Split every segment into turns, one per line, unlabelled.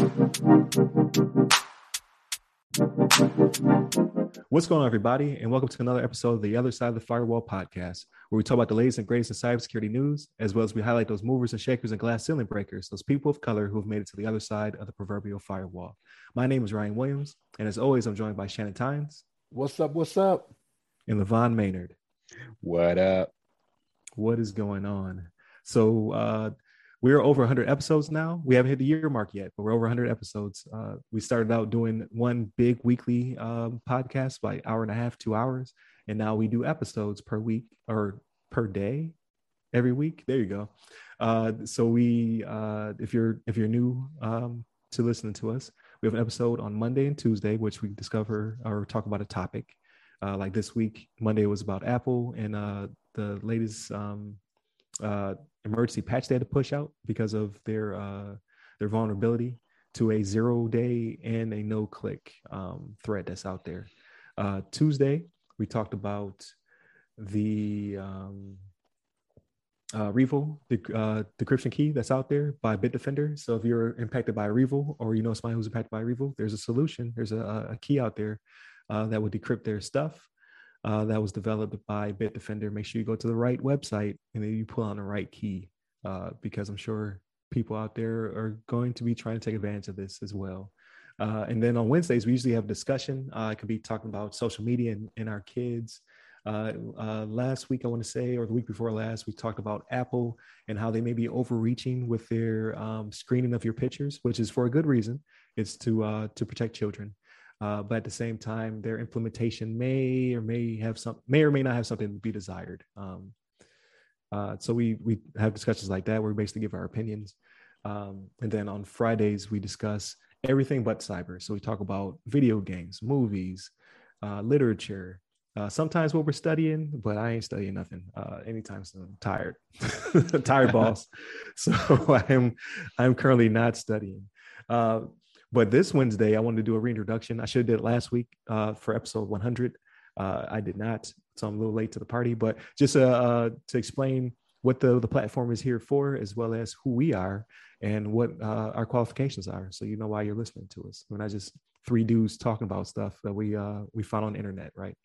What's going on, everybody, and welcome to another episode of the Other Side of the Firewall podcast, where we talk about the latest and greatest in cybersecurity news, as well as we highlight those movers and shakers and glass ceiling breakers, those people of color who have made it to the other side of the proverbial firewall. My name is Ryan Williams, and as always, I'm joined by Shannon Tynes.
What's up? What's up?
And Levon Maynard.
What up?
What is going on? So, uh, we're over 100 episodes now. We haven't hit the year mark yet, but we're over 100 episodes. Uh, we started out doing one big weekly um, podcast by hour and a half, two hours, and now we do episodes per week or per day, every week. There you go. Uh, so we, uh, if you're if you're new um, to listening to us, we have an episode on Monday and Tuesday, which we discover or talk about a topic. Uh, like this week, Monday was about Apple and uh, the latest um, uh, emergency patch they had to push out because of their uh, their vulnerability to a zero day and a no click um, threat that's out there. Uh, Tuesday, we talked about the um, uh, REvil, the uh, decryption key that's out there by Bitdefender. So if you're impacted by REvil or you know somebody who's impacted by REvil, there's a solution. There's a, a key out there uh, that will decrypt their stuff uh, that was developed by Bitdefender. Make sure you go to the right website and then you pull on the right key uh, because I'm sure people out there are going to be trying to take advantage of this as well. Uh, and then on Wednesdays, we usually have discussion. Uh, it could be talking about social media and, and our kids. Uh, uh, last week, I want to say, or the week before last, we talked about Apple and how they may be overreaching with their um, screening of your pictures, which is for a good reason. It's to to protect children. Uh, but at the same time, their implementation may or may have some may or may not have something to be desired. Um, uh, so we we have discussions like that where we basically give our opinions, um, and then on Fridays we discuss everything but cyber. So we talk about video games, movies, uh, literature. Uh, sometimes what we're studying, but I ain't studying nothing uh, anytime soon. I'm tired, tired boss. So I'm I'm currently not studying. Uh, but this Wednesday, I wanted to do a reintroduction. I should have did it last week uh, for episode 100. Uh, I did not, so I'm a little late to the party. But just uh, uh, to explain what the, the platform is here for, as well as who we are and what uh, our qualifications are, so you know why you're listening to us. We're not just three dudes talking about stuff that we uh, we found on the internet, right?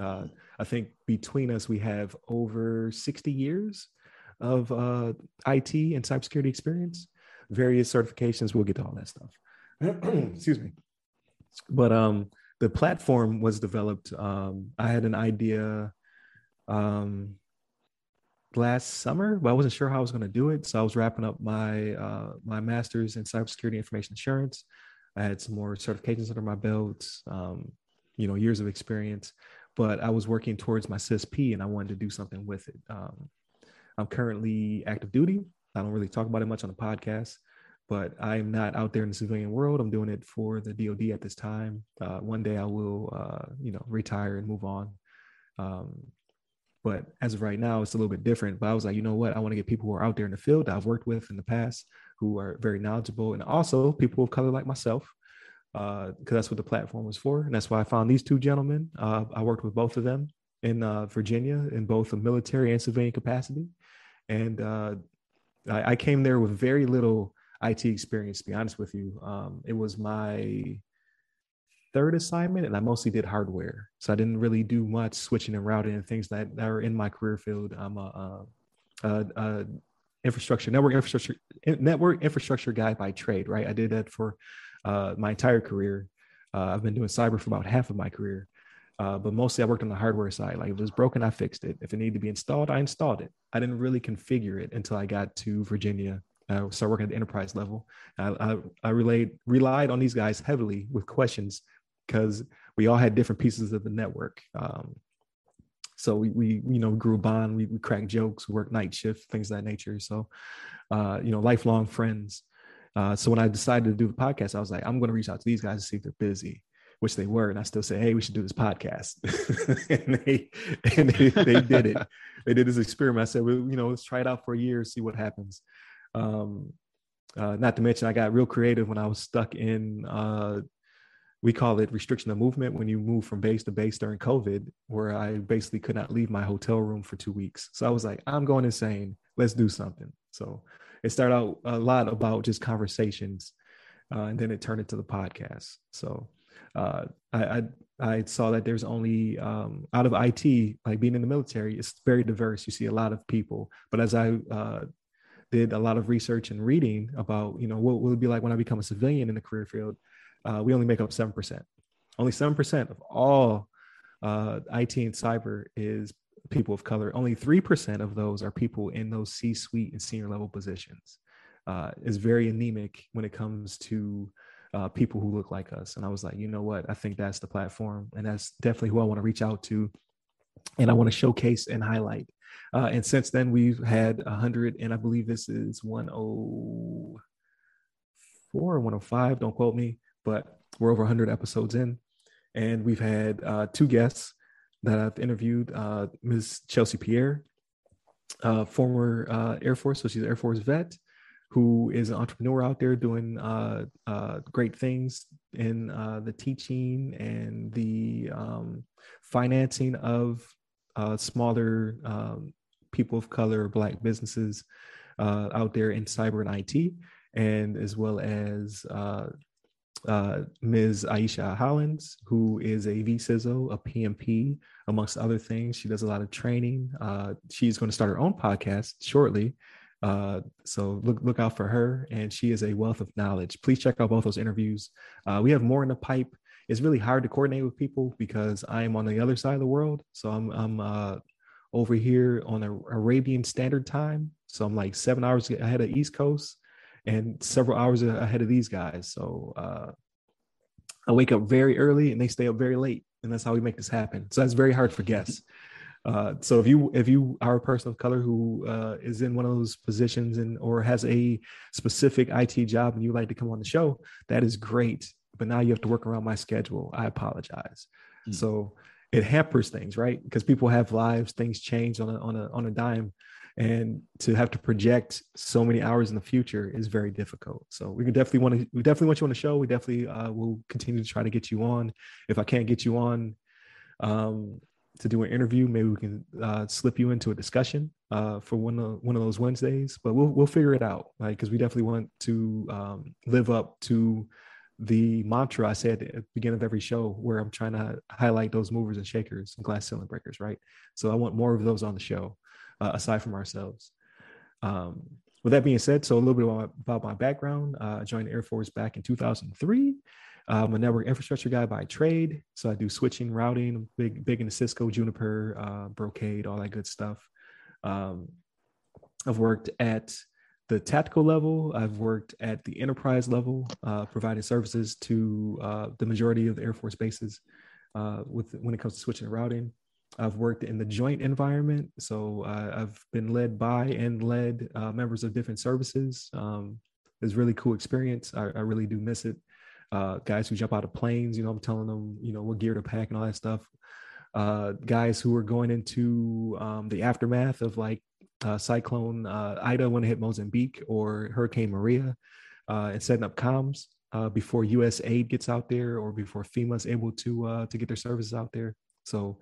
I think between us, we have over 60 years of IT and cybersecurity experience, various certifications. We'll get to all that stuff. excuse me. But um the platform was developed um i had an idea um last summer but i wasn't sure how i was going to do it. So i was wrapping up my uh my master's in cybersecurity information assurance. I had some more certifications under my belt um you know years of experience but i was working towards my csp and i wanted to do something with it. Um i'm currently active duty. I don't really talk about it much on the podcast but I'm not out there in the civilian world. I'm doing it for the DoD at this time. Uh, one day I will, uh, you know, retire and move on. Um, but as of right now, it's a little bit different. But I was like, you know what? I want to get people who are out there in the field that I've worked with in the past, who are very knowledgeable, and also people of color like myself, because uh, that's what the platform was for. And that's why I found these two gentlemen. Uh, I worked with both of them in uh, Virginia in both a military and civilian capacity, and uh, I, I came there with very little IT experience, to be honest with you. Um, it was my third assignment and I mostly did hardware. So I didn't really do much switching and routing and things that, that are in my career field. I'm a, a, a, infrastructure, network infrastructure, network infrastructure guy by trade, right? I did that for uh, my entire career. Uh, I've been doing cyber for about half of my career. Uh, but mostly I worked on the hardware side. Like if it was broken, I fixed it. If it needed to be installed, I installed it. I didn't really configure it until I got to Virginia uh, start working at the enterprise level. I, I, I relied relied on these guys heavily with questions because we all had different pieces of the network. Um, so we, we you know grew a bond. We, we cracked jokes, worked night shift, things of that nature. So uh, you know, lifelong friends. Uh, so when I decided to do the podcast, I was like, I'm going to reach out to these guys to see if they're busy, which they were. And I still say, hey, we should do this podcast. and they and they, they did it. They did this experiment. I said, well, you know, let's try it out for a year, see what happens. Um, uh, not to mention, I got real creative when I was stuck in, uh, we call it restriction of movement when you move from base to base during COVID, where I basically could not leave my hotel room for two weeks. So I was like, I'm going insane. Let's do something. So it started out a lot about just conversations uh, and then it turned into the podcast. So uh, I, I, I saw that there's only um, out of IT, like being in the military, it's very diverse. You see a lot of people, but as I uh, did a lot of research and reading about, you know, what will it be like when I become a civilian in the career field, uh, we only make up seven percent. Only seven percent of all uh, IT and cyber is people of color. Only three percent of those are people in those C-suite and senior level positions. Uh, is very anemic when it comes to uh, people who look like us. And I was like, you know what? I think that's the platform, and that's definitely who I want to reach out to, and I want to showcase and highlight. Uh, and since then, we've had a hundred, and I believe this is one oh four or one oh five. Don't quote me, but we're over hundred episodes in, and we've had uh, two guests that I've interviewed. Uh, Ms. Chelsea Pierre, uh, former uh, Air Force, so she's Air Force vet who is an entrepreneur out there doing uh, great things in the teaching and the um, financing of uh, smaller um, people of color, Black businesses uh, out there in cyber and IT, and as well as uh, Ms. Aisha Hollins, who is a VCISO, a PMP, amongst other things. She does a lot of training. she's going to start her own podcast shortly. Uh, so look look out for her, and she is a wealth of knowledge. Please check out both those interviews. Uh, we have more in the pipe. It's really hard to coordinate with people because I am on the other side of the world. So I'm I'm uh, over here on a Arabian Standard Time. So I'm like seven hours ahead of East Coast, and several hours ahead of these guys. So uh, I wake up very early, and they stay up very late, and that's how we make this happen. So that's very hard for guests. Uh, so if you if you are a person of color who uh, is in one of those positions and or has a specific IT job and you like to come on the show, that is great. But now you have to work around my schedule. I apologize. Mm. So it hampers things, right? Because people have lives, things change on a on a on a dime, and to have to project so many hours in the future is very difficult. So we definitely want to we definitely want you on the show. We definitely uh, will continue to try to get you on. If I can't get you on, um, to do an interview. Maybe we can uh, slip you into a discussion uh, for one of one of those Wednesdays. But we'll we'll figure it out, like because we definitely want to um, live up to the mantra I said at the beginning of every show, where I'm trying to highlight those movers and shakers and glass ceiling breakers, right? So I want more of those on the show, uh, aside from ourselves. Um, with that being said, so a little bit about, about my background. Uh, I joined the Air Force back in 2003. I'm a network infrastructure guy by trade. So I do switching, routing, big, big into Cisco, Juniper, uh, Brocade, all that good stuff. Um, I've worked at the tactical level. I've worked at the enterprise level, uh, providing services to uh, the majority of the Air Force bases uh, with when it comes to switching and routing. I've worked in the joint environment, so uh, I've been led by and led uh, members of different services. Um, it's really cool experience. I, I really do miss it uh, guys who jump out of planes. You know, I'm telling them, you know, what gear to pack and all that stuff. Guys who are going into um, the aftermath of like uh, Cyclone uh, Idai when it hit Mozambique or Hurricane Maria uh, and setting up comms uh, before U.S. aid gets out there or before FEMA is able to to get their services out there. So,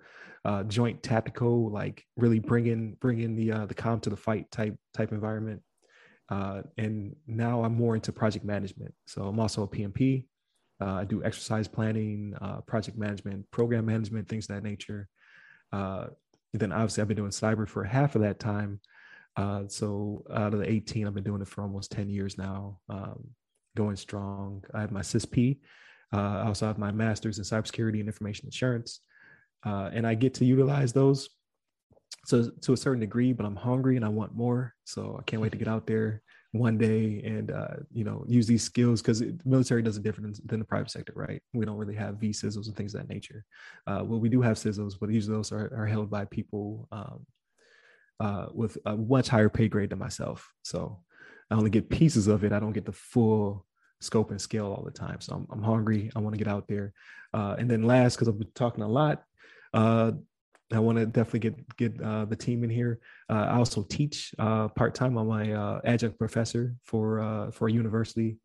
joint tactical, like really bringing bringing the the calm to the fight type type environment. Uh, and now I'm more into project management. So I'm also a PMP. Uh, I do exercise planning, uh, project management, program management, things of that nature. Then obviously I've been doing cyber for half of that time. Uh, so out of the 18, I've been doing it for almost 10 years now, um, going strong. I have my CISP. Uh, I also have my master's in cybersecurity and information assurance. Uh, and I get to utilize those so to a certain degree, but I'm hungry and I want more. So I can't wait to get out there one day and uh, you know use these skills because the military does it different than the private sector, right? We don't really have VCISOs and things of that nature. Uh, well, we do have sizzles but usually those are, are held by people um, uh, with a much higher pay grade than myself. So I only get pieces of it. I don't get the full scope and scale all the time. So I'm, I'm hungry. I want to get out there. Uh, and then last, because I've been talking a lot, uh, I want to definitely get get uh, the team in here. Uh, I also teach uh, part time. I'm my uh, adjunct professor for uh, for a university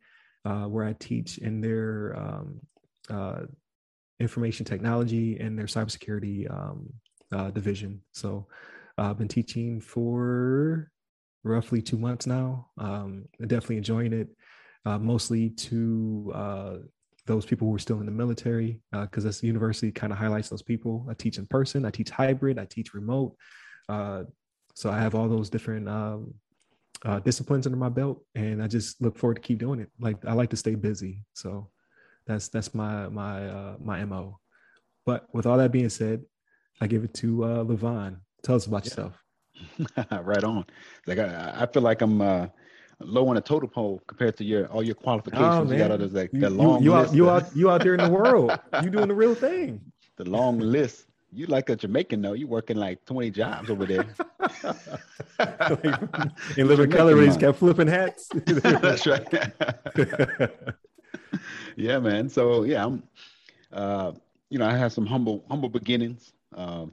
uh, where I teach in their um, information technology and their cybersecurity um, division. So I've been teaching for roughly two months now. Um, definitely enjoying it. mostly to those people who are still in the military, because uh, this university kind of highlights those people. I teach in person, I teach hybrid, I teach remote. Uh, so I have all those different um, uh, disciplines under my belt, and I just look forward to keep doing it. Like I like to stay busy, so that's that's my my uh, my mo. But with all that being said, I give it to uh, Levon. Tell us about yeah. yourself.
right on. Like I, I feel like I'm uh, low on a total pole compared to your all your qualifications. Oh,
you got all those like you, the long you, you out you out you out there in the world. you doing the real thing.
The long list. You like a Jamaican though. You working like 20 jobs over there.
in living color he's kept flipping hats.
That's right. yeah, man. So yeah, I'm uh, you know, I had some humble humble beginnings. Um,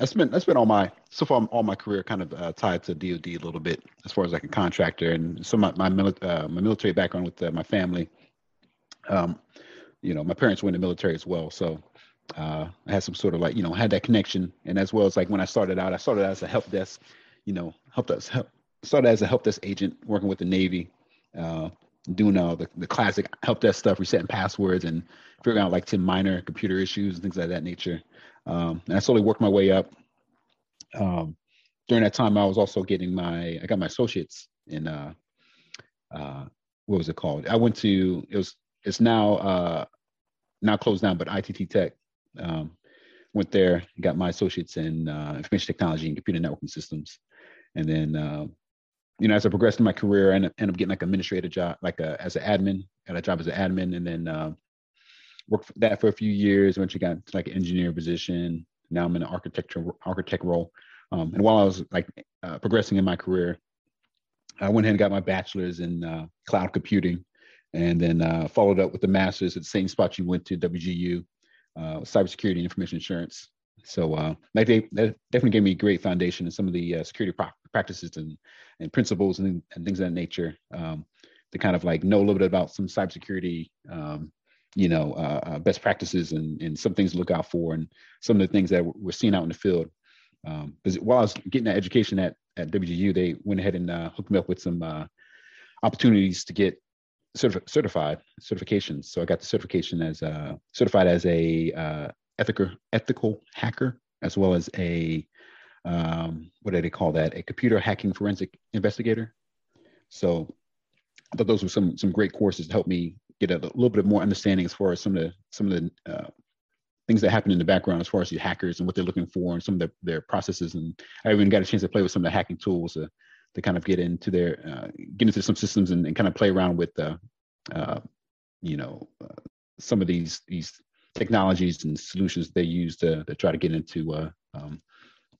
I spent I spent all my so far all my career kind of uh, tied to DoD a little bit as far as like a contractor and of my my, mili- uh, my military background with uh, my family. Um, you know, my parents were in the military as well, so uh, I had some sort of like you know had that connection, and as well as like when I started out, I started as a help desk, you know, help desk help started as a help desk agent working with the Navy, uh, doing all the, the classic help desk stuff, resetting passwords and figuring out like 10 minor computer issues and things like that nature. Um, and I slowly worked my way up. Um, during that time, I was also getting my, I got my associates in, uh, uh, what was it called? I went to, it was, it's now, uh, closed down, but ITT Tech. Um, went there, got my associates in uh, information technology and computer networking systems. And then, uh, you know, as I progressed in my career, I ended, up getting like an administrative job, like a, as an admin, got a job as an admin, and then uh, worked for that for a few years. Once you got to like an engineer position. Now I'm in an architecture architect role. Um, and while I was like uh, progressing in my career, I went ahead and got my bachelor's in uh, cloud computing, and then uh, followed up with the master's at the same spot you went to, WGU, uh, cybersecurity and information assurance. So uh, that, that definitely gave me a great foundation in some of the uh, security pro- practices and, and principles and, and things of that nature um, to kind of like know a little bit about some cybersecurity um, you know, uh, uh, best practices and, and some things to look out for and some of the things that we're seeing out in the field. Because um, while I was getting that education at, at WGU, they went ahead and uh, hooked me up with some uh, opportunities to get certif- certified certifications. So I got the certification as a, certified as a uh, ethical ethical hacker, as well as a um, what do they call that? A computer hacking forensic investigator. So I thought those were some some great courses to help me get a little bit more understanding as far as some of the some of the uh, things that happen in the background as far as the hackers and what they're looking for and some of their, their processes. And I even got a chance to play with some of the hacking tools to, to kind of get into their uh, get into some systems and, and, kind of play around with uh, uh, you know uh, some of these these technologies and solutions they use to, to try to get into uh, um,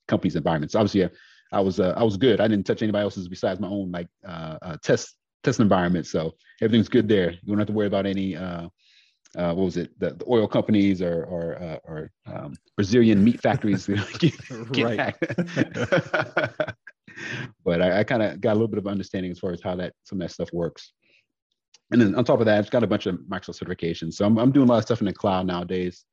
companies' environments. Obviously, I was uh, I was good. I didn't touch anybody else's besides my own like test test environment. So everything's good there. You don't have to worry about any uh, uh, what was it? The, the, oil companies or or, uh, or um, Brazilian meat factories. get, get right. but I, I kind of got a little bit of understanding as far as how that some of that stuff works. And then on top of that, I've got a bunch of Microsoft certifications. So I'm, I'm doing a lot of stuff in the cloud nowadays.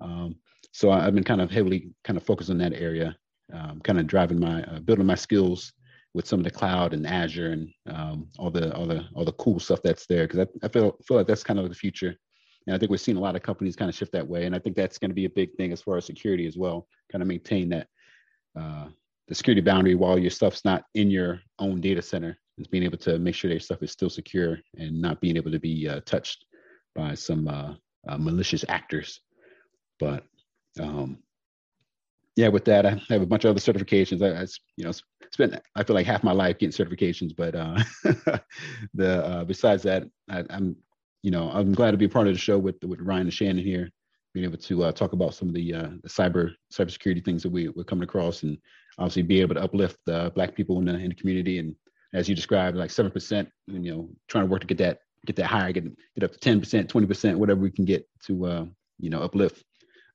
Um, so I've been kind of heavily kind of focused on that area, um, kind of driving my uh, building my skills with some of the cloud and Azure and um, all the all the all the cool stuff that's there because I, I feel feel like that's kind of the future. And I think we're seeing a lot of companies kind of shift that way. And I think that's going to be a big thing as far as security as well, kind of maintain that uh, the security boundary while your stuff's not in your own data center, is being able to make sure that stuff is still secure and not being able to be uh, touched by some uh, uh malicious actors. But um, yeah, with that, I have a bunch of other certifications. I, I you know, spent I feel like half my life getting certifications, but uh, the uh, besides that, I, am you know I'm glad to be a part of the show with with Ryan and Shannon here, being able to uh, talk about some of the, uh, the cyber cybersecurity things that we we're coming across, and obviously be able to uplift uh, Black people in the in the community. And as you described, like seven percent, you know, trying to work to get that get that higher, get get up to ten percent, twenty percent, whatever we can get to uh, you know uplift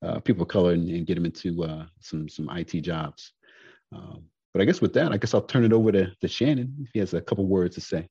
uh, people of color and, and, get them into uh, some some IT jobs. Um, but I guess with that, I guess I'll turn it over to, to Shannon if he has a couple words to say.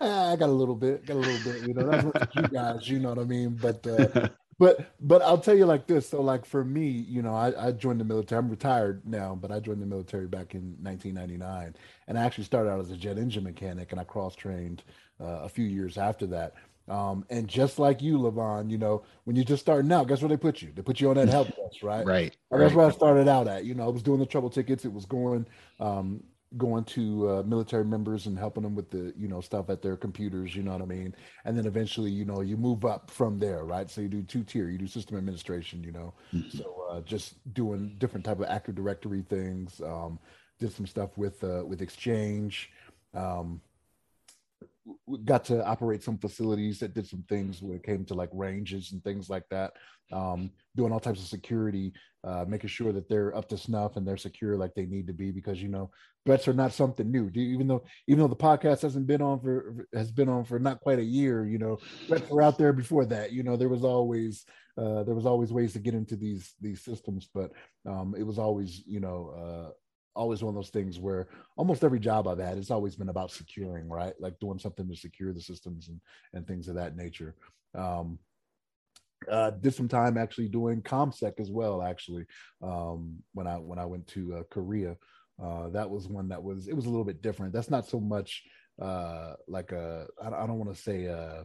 I got a little bit, got a little bit. You know, that's what you guys, you know what I mean. But uh, but but I'll tell you like this. So like for me, you know, I, I joined the military. I'm retired now, but I joined the military back in 1999, and I actually started out as a jet engine mechanic, and I cross trained uh, a few years after that. Um, and just like you, Levon, you know, when you're just starting out, guess where they put you? They put you on that help desk, right?
Right.
That's
right.
where I started out at. You know, I was doing the trouble tickets. It was going, um, going to uh, military members and helping them with the, you know, stuff at their computers. You know what I mean? And then eventually, you know, you move up from there, right? So you do two tier. You do system administration. You know, mm-hmm. so uh, just doing different type of Active Directory things. Um, did some stuff with uh, with Exchange. Um, got to operate some facilities that did some things when it came to like ranges and things like that um, doing all types of security uh, making sure that they're up to snuff and they're secure like they need to be because you know threats are not something new. Even though even though the podcast hasn't been on for has been on for not quite a year you know threats were out there before that. You know there was always uh, there was always ways to get into these these systems but um, it was always you know uh, always one of those things where almost every job I've had, it's always been about securing, right? Like doing something to secure the systems and, and things of that nature. Um, uh, did some time actually doing ComSec as well, actually, um, when I when I went to uh, Korea. Uh, that was one that was it was a little bit different. That's not so much uh, like a I, I don't want to say uh,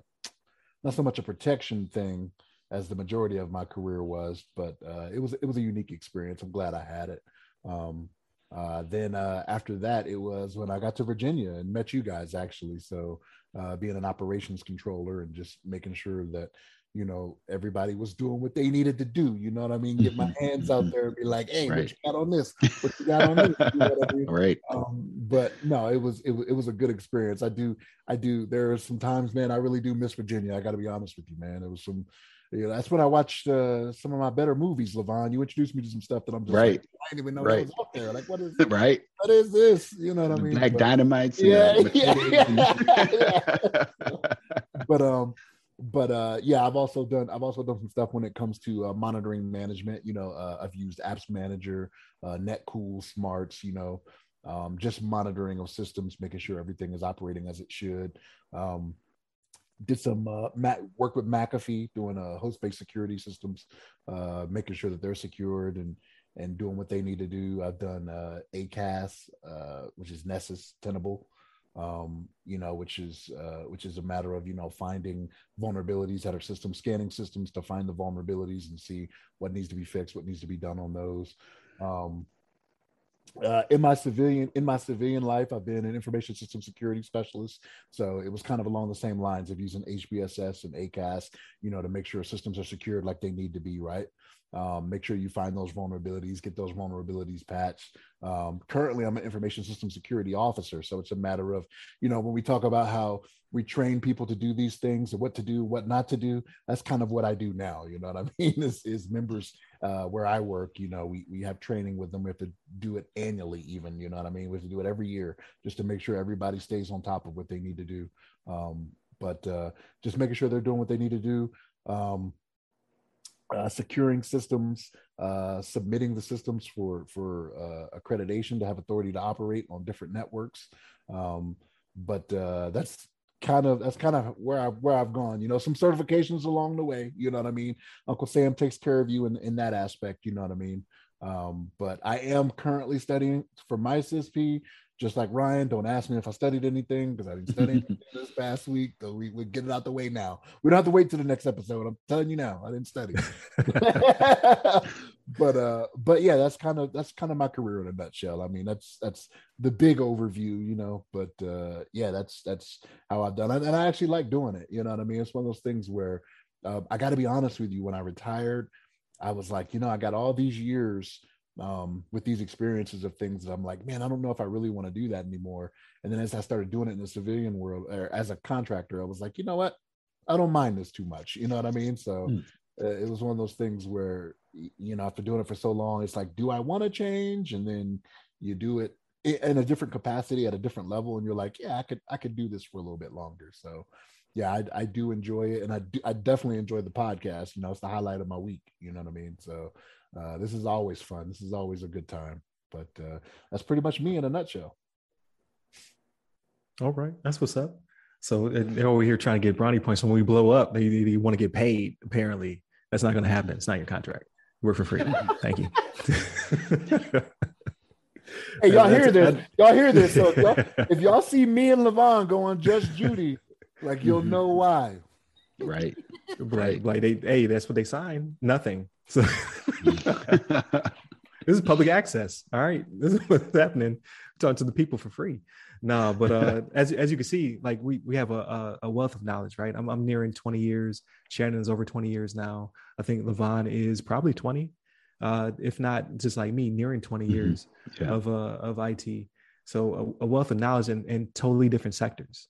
not so much a protection thing as the majority of my career was, but uh, it was it was a unique experience. I'm glad I had it. Um, uh, then uh, after that, it was when I got to Virginia and met you guys actually. So uh, being an operations controller and just making sure that you know everybody was doing what they needed to do. You know what I mean? Get my hands out there and be like, "Hey, right. what you got on this? What you got on this?" You know
I mean? Right.
Um, but no, it was it, it was a good experience. I do I do. There are some times, man. I really do miss Virginia. I got to be honest with you, man. It was some you know, that's when I watched uh, some of my better movies, Levon. You introduced me to some stuff that I'm just
right.
Like, I didn't even know
right.
was up there. Like, what is
right?
What is this? You know what I mean?
Black but, dynamites.
Yeah, yeah, yeah. but um, but uh, yeah, I've also done I've also done some stuff when it comes to uh, monitoring management. You know, uh, I've used Apps Manager, uh, Netcool, Smarts. You know, um, just monitoring of systems, making sure everything is operating as it should. Um, did some uh, work with McAfee doing uh, host-based security systems, uh, making sure that they're secured and and doing what they need to do. I've done uh, ACAS, uh, which is Nessus Tenable, um, you know, which is uh, which is a matter of you know finding vulnerabilities at our system, scanning systems to find the vulnerabilities and see what needs to be fixed, what needs to be done on those. Um, uh, in my civilian in my civilian life i've been an information system security specialist so it was kind of along the same lines of using hbss and acas you know to make sure systems are secured like they need to be right um, make sure you find those vulnerabilities, get those vulnerabilities patched. Um, currently, I'm an information system security officer, so it's a matter of, you know, when we talk about how we train people to do these things and what to do, what not to do, that's kind of what I do now. You know what I mean? Is, is members uh, where I work, you know, we we have training with them. We have to do it annually, even. You know what I mean? We have to do it every year just to make sure everybody stays on top of what they need to do. Um, but uh, just making sure they're doing what they need to do. Um, uh, securing systems, uh, submitting the systems for for uh, accreditation to have authority to operate on different networks. Um, but uh, that's kind of that's kind of where I where I've gone. You know, some certifications along the way. You know what I mean. Uncle Sam takes care of you in in that aspect. You know what I mean. Um, but I am currently studying for my CSP, just like Ryan, don't ask me if I studied anything because I didn't study anything this past week. So we we get it out the way now. We don't have to wait to the next episode. I'm telling you now, I didn't study. but uh, but yeah, that's kind of that's kind of my career in a nutshell. I mean, that's that's the big overview, you know. But uh, yeah, that's that's how I've done it, and I actually like doing it. You know what I mean? It's one of those things where uh, I got to be honest with you. When I retired, I was like, you know, I got all these years um, with these experiences of things that I'm like, man, I don't know if I really want to do that anymore. And then as I started doing it in the civilian world or as a contractor, I was like, you know what? I don't mind this too much. You know what I mean? So mm. Uh, it was one of those things where, you know, after doing it for so long, it's like, do I want to change? And then you do it in a different capacity at a different level. And you're like, yeah, I could, I could do this for a little bit longer. So yeah, I, I do enjoy it. And I do, I definitely enjoy the podcast. You know, it's the highlight of my week. You know what I mean? So uh, this is always fun. This is always a good time. But uh, that's pretty much me in a nutshell.
All right, that's what's up. So they're over here trying to get brownie points. When we blow up, they, they want to get paid. Apparently, That's not going to happen. It's not your contract. Work for free. Thank you.
hey, y'all hear this? Y'all hear this? So if y'all, if y'all see me and Levon going just Judy, like you'll mm-hmm. know why.
Right.
Right. Like they, hey, that's what they signed. Nothing. So this is public access. All right. This is what's happening. Talking to the people for free. No, but uh, as as you can see, like we we have a, a wealth of knowledge, right? I'm I'm nearing 20 years. Shannon's over 20 years now. I think Levon is probably 20, uh, if not just like me, nearing 20 mm-hmm. years yeah. of uh of IT. So a, a wealth of knowledge in, in totally different sectors.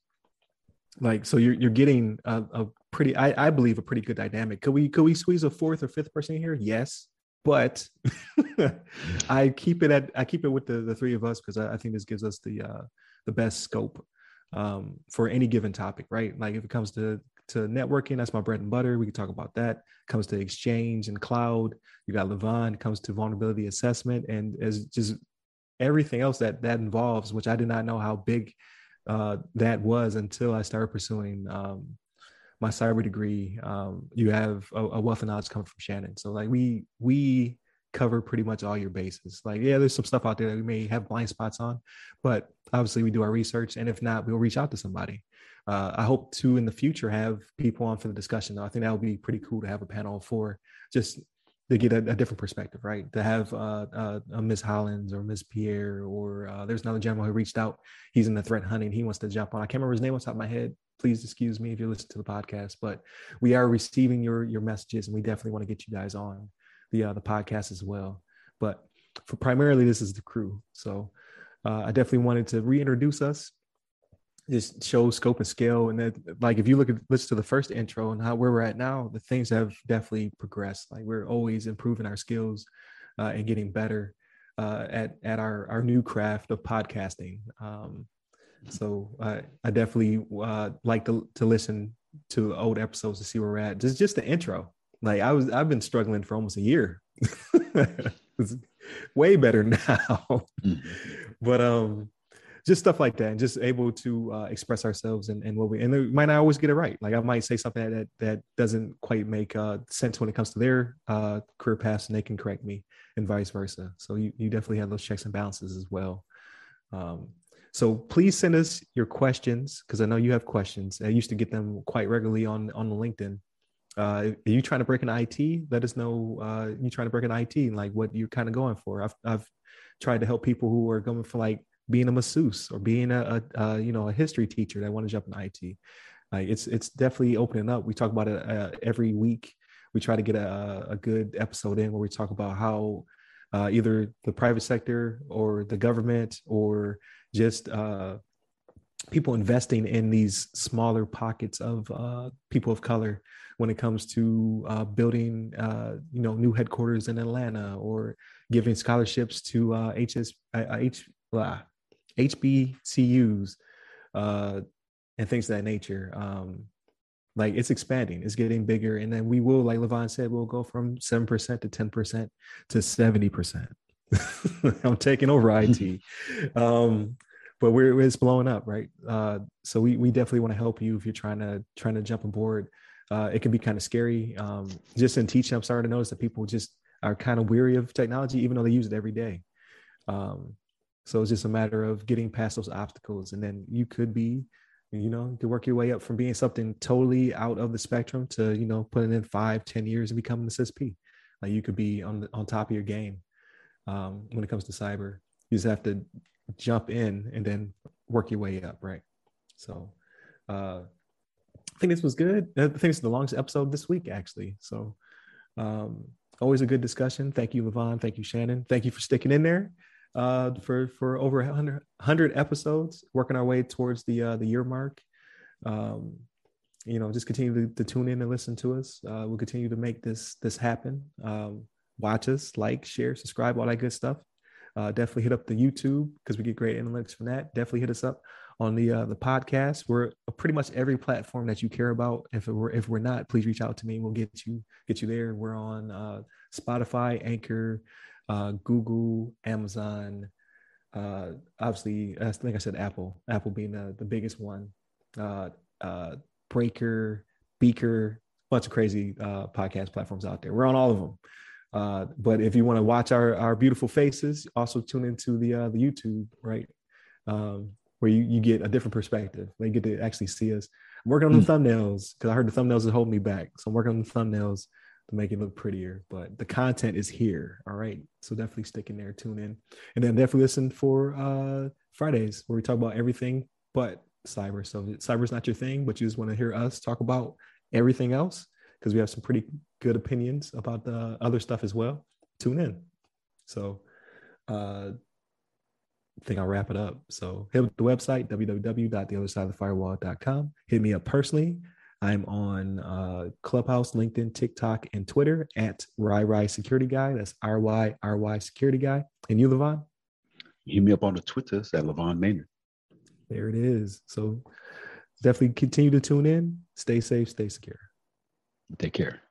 Like so, you're you're getting a, a pretty, I, I believe, a pretty good dynamic. Could we could we squeeze a fourth or fifth person here? Yes, but I keep it at I keep it with the the three of us because I, I, think this gives us the uh, the best scope um, for any given topic, right? Like if it comes to to networking, that's my bread and butter. We can talk about that. Comes to exchange and cloud, you got Levon. Comes to vulnerability assessment, and as just everything else that that involves, which I did not know how big uh, that was until I started pursuing um, my cyber degree. Um, you have a, a wealth of knowledge coming from Shannon. So like we we cover pretty much all your bases. Like, yeah, there's some stuff out there that we may have blind spots on, but obviously we do our research. And if not, we'll reach out to somebody. Uh, I hope to in the future have people on for the discussion. I think that would be pretty cool to have a panel for just to get a, a different perspective, right? To have uh, uh, a Miss Hollins or Miss Pierre, or uh, there's another gentleman who reached out. He's in the threat hunting. He wants to jump on. I can't remember his name on top of my head. Please excuse me if you listen to the podcast, but we are receiving your your messages, and we definitely want to get you guys on the uh, the podcast as well. But for primarily, this is the crew. So uh, I definitely wanted to reintroduce us, just show scope and scale. And that, like, if you look at listen to the first intro and how where we're at now, the things have definitely progressed. Like we're always improving our skills uh, and getting better uh, at at our our new craft of podcasting. Um, so I, I definitely uh, like to to listen to old episodes to see where we're at. Just just the intro. Like I was, I've been struggling for almost a year. it's way better now, mm-hmm. but um, just stuff like that, and just able to uh, express ourselves and, and what we and we might not always get it right. Like I might say something that that doesn't quite make uh, sense when it comes to their uh, career paths, and they can correct me, and vice versa. So you you definitely have those checks and balances as well. Um, so please send us your questions because I know you have questions. I used to get them quite regularly on on LinkedIn uh, are you trying to break an IT? Let us know. Uh, you trying to break an IT like what you're kind of going for. I've I've tried to help people who are going for like being a masseuse or being a, a, a you know a history teacher that want to jump in IT. Like it's it's definitely opening up. We talk about it uh, every week. We try to get a, a good episode in where we talk about how uh, either the private sector or the government or just uh, people investing in these smaller pockets of uh, people of color when it comes to uh, building, uh, you know, new headquarters in Atlanta or giving scholarships to uh, HS, uh, H, HBCUs uh, and things of that nature. Um, like it's expanding, it's getting bigger, and then we will, like Levon said, we'll go from seven percent to ten percent to seventy percent. I'm taking over IT. um, but we're it's blowing up, right? Uh, so we we definitely want to help you if you're trying to trying to jump aboard uh, it can be kind of scary. Um, just in teaching, I'm starting to notice that people just are kind of weary of technology, even though they use it every day. Um, so it's just a matter of getting past those obstacles, and then you could be, you know, to work your way up from being something totally out of the spectrum to, you know, putting in five, ten years and becoming a CISSP. Like you could be on the, on top of your game um, when it comes to cyber. You just have to jump in and then work your way up, right? So uh, I think this was good. I think it's the longest episode this week, actually. So, um, always a good discussion. Thank you, Levon. Thank you, Shannon. Thank you for sticking in there uh, for for over 100, 100 episodes, working our way towards the uh, the year mark. Um, you know, just continue to, to, tune in and listen to us. Uh, we'll continue to make this this happen. Um, watch us, like, share, subscribe, all that good stuff. Uh, definitely hit up the YouTube because we get great analytics from that. Definitely hit us up on the uh, the podcast. We're pretty much every platform that you care about. If we're if we're not, please reach out to me. We'll get you get you there. We're on uh, Spotify, Anchor, uh, Google, Amazon. Uh, obviously, I think I said Apple. Apple being the, the biggest one. Uh, uh, Breaker, Beaker, bunch of crazy uh, podcast platforms out there. We're on all of them. Uh, but if you want to watch our our beautiful faces, also tune into the uh, the YouTube, right? Um, where you, you get a different perspective. They get to actually see us. I'm working on the mm. thumbnails because I heard the thumbnails are holding me back. So I'm working on the thumbnails to make it look prettier. But the content is here. All right. So definitely stick in there, tune in. And then definitely listen for uh Fridays where we talk about everything but cyber. So cyber's not your thing, but you just want to hear us talk about everything else because we have some pretty good opinions about the other stuff as well. Tune in. So uh I think I'll wrap it up. So hit the website, www.theothersideofthefirewall.com. Hit me up personally. I'm on uh, Clubhouse, LinkedIn, TikTok, and Twitter at RyRy Security Guy. That's R Y R Y Security Guy. And you, Levon?
Hit me up on the Twitter at Levon Maynard.
There it is. So definitely continue to tune in. Stay safe, stay secure.
Take care.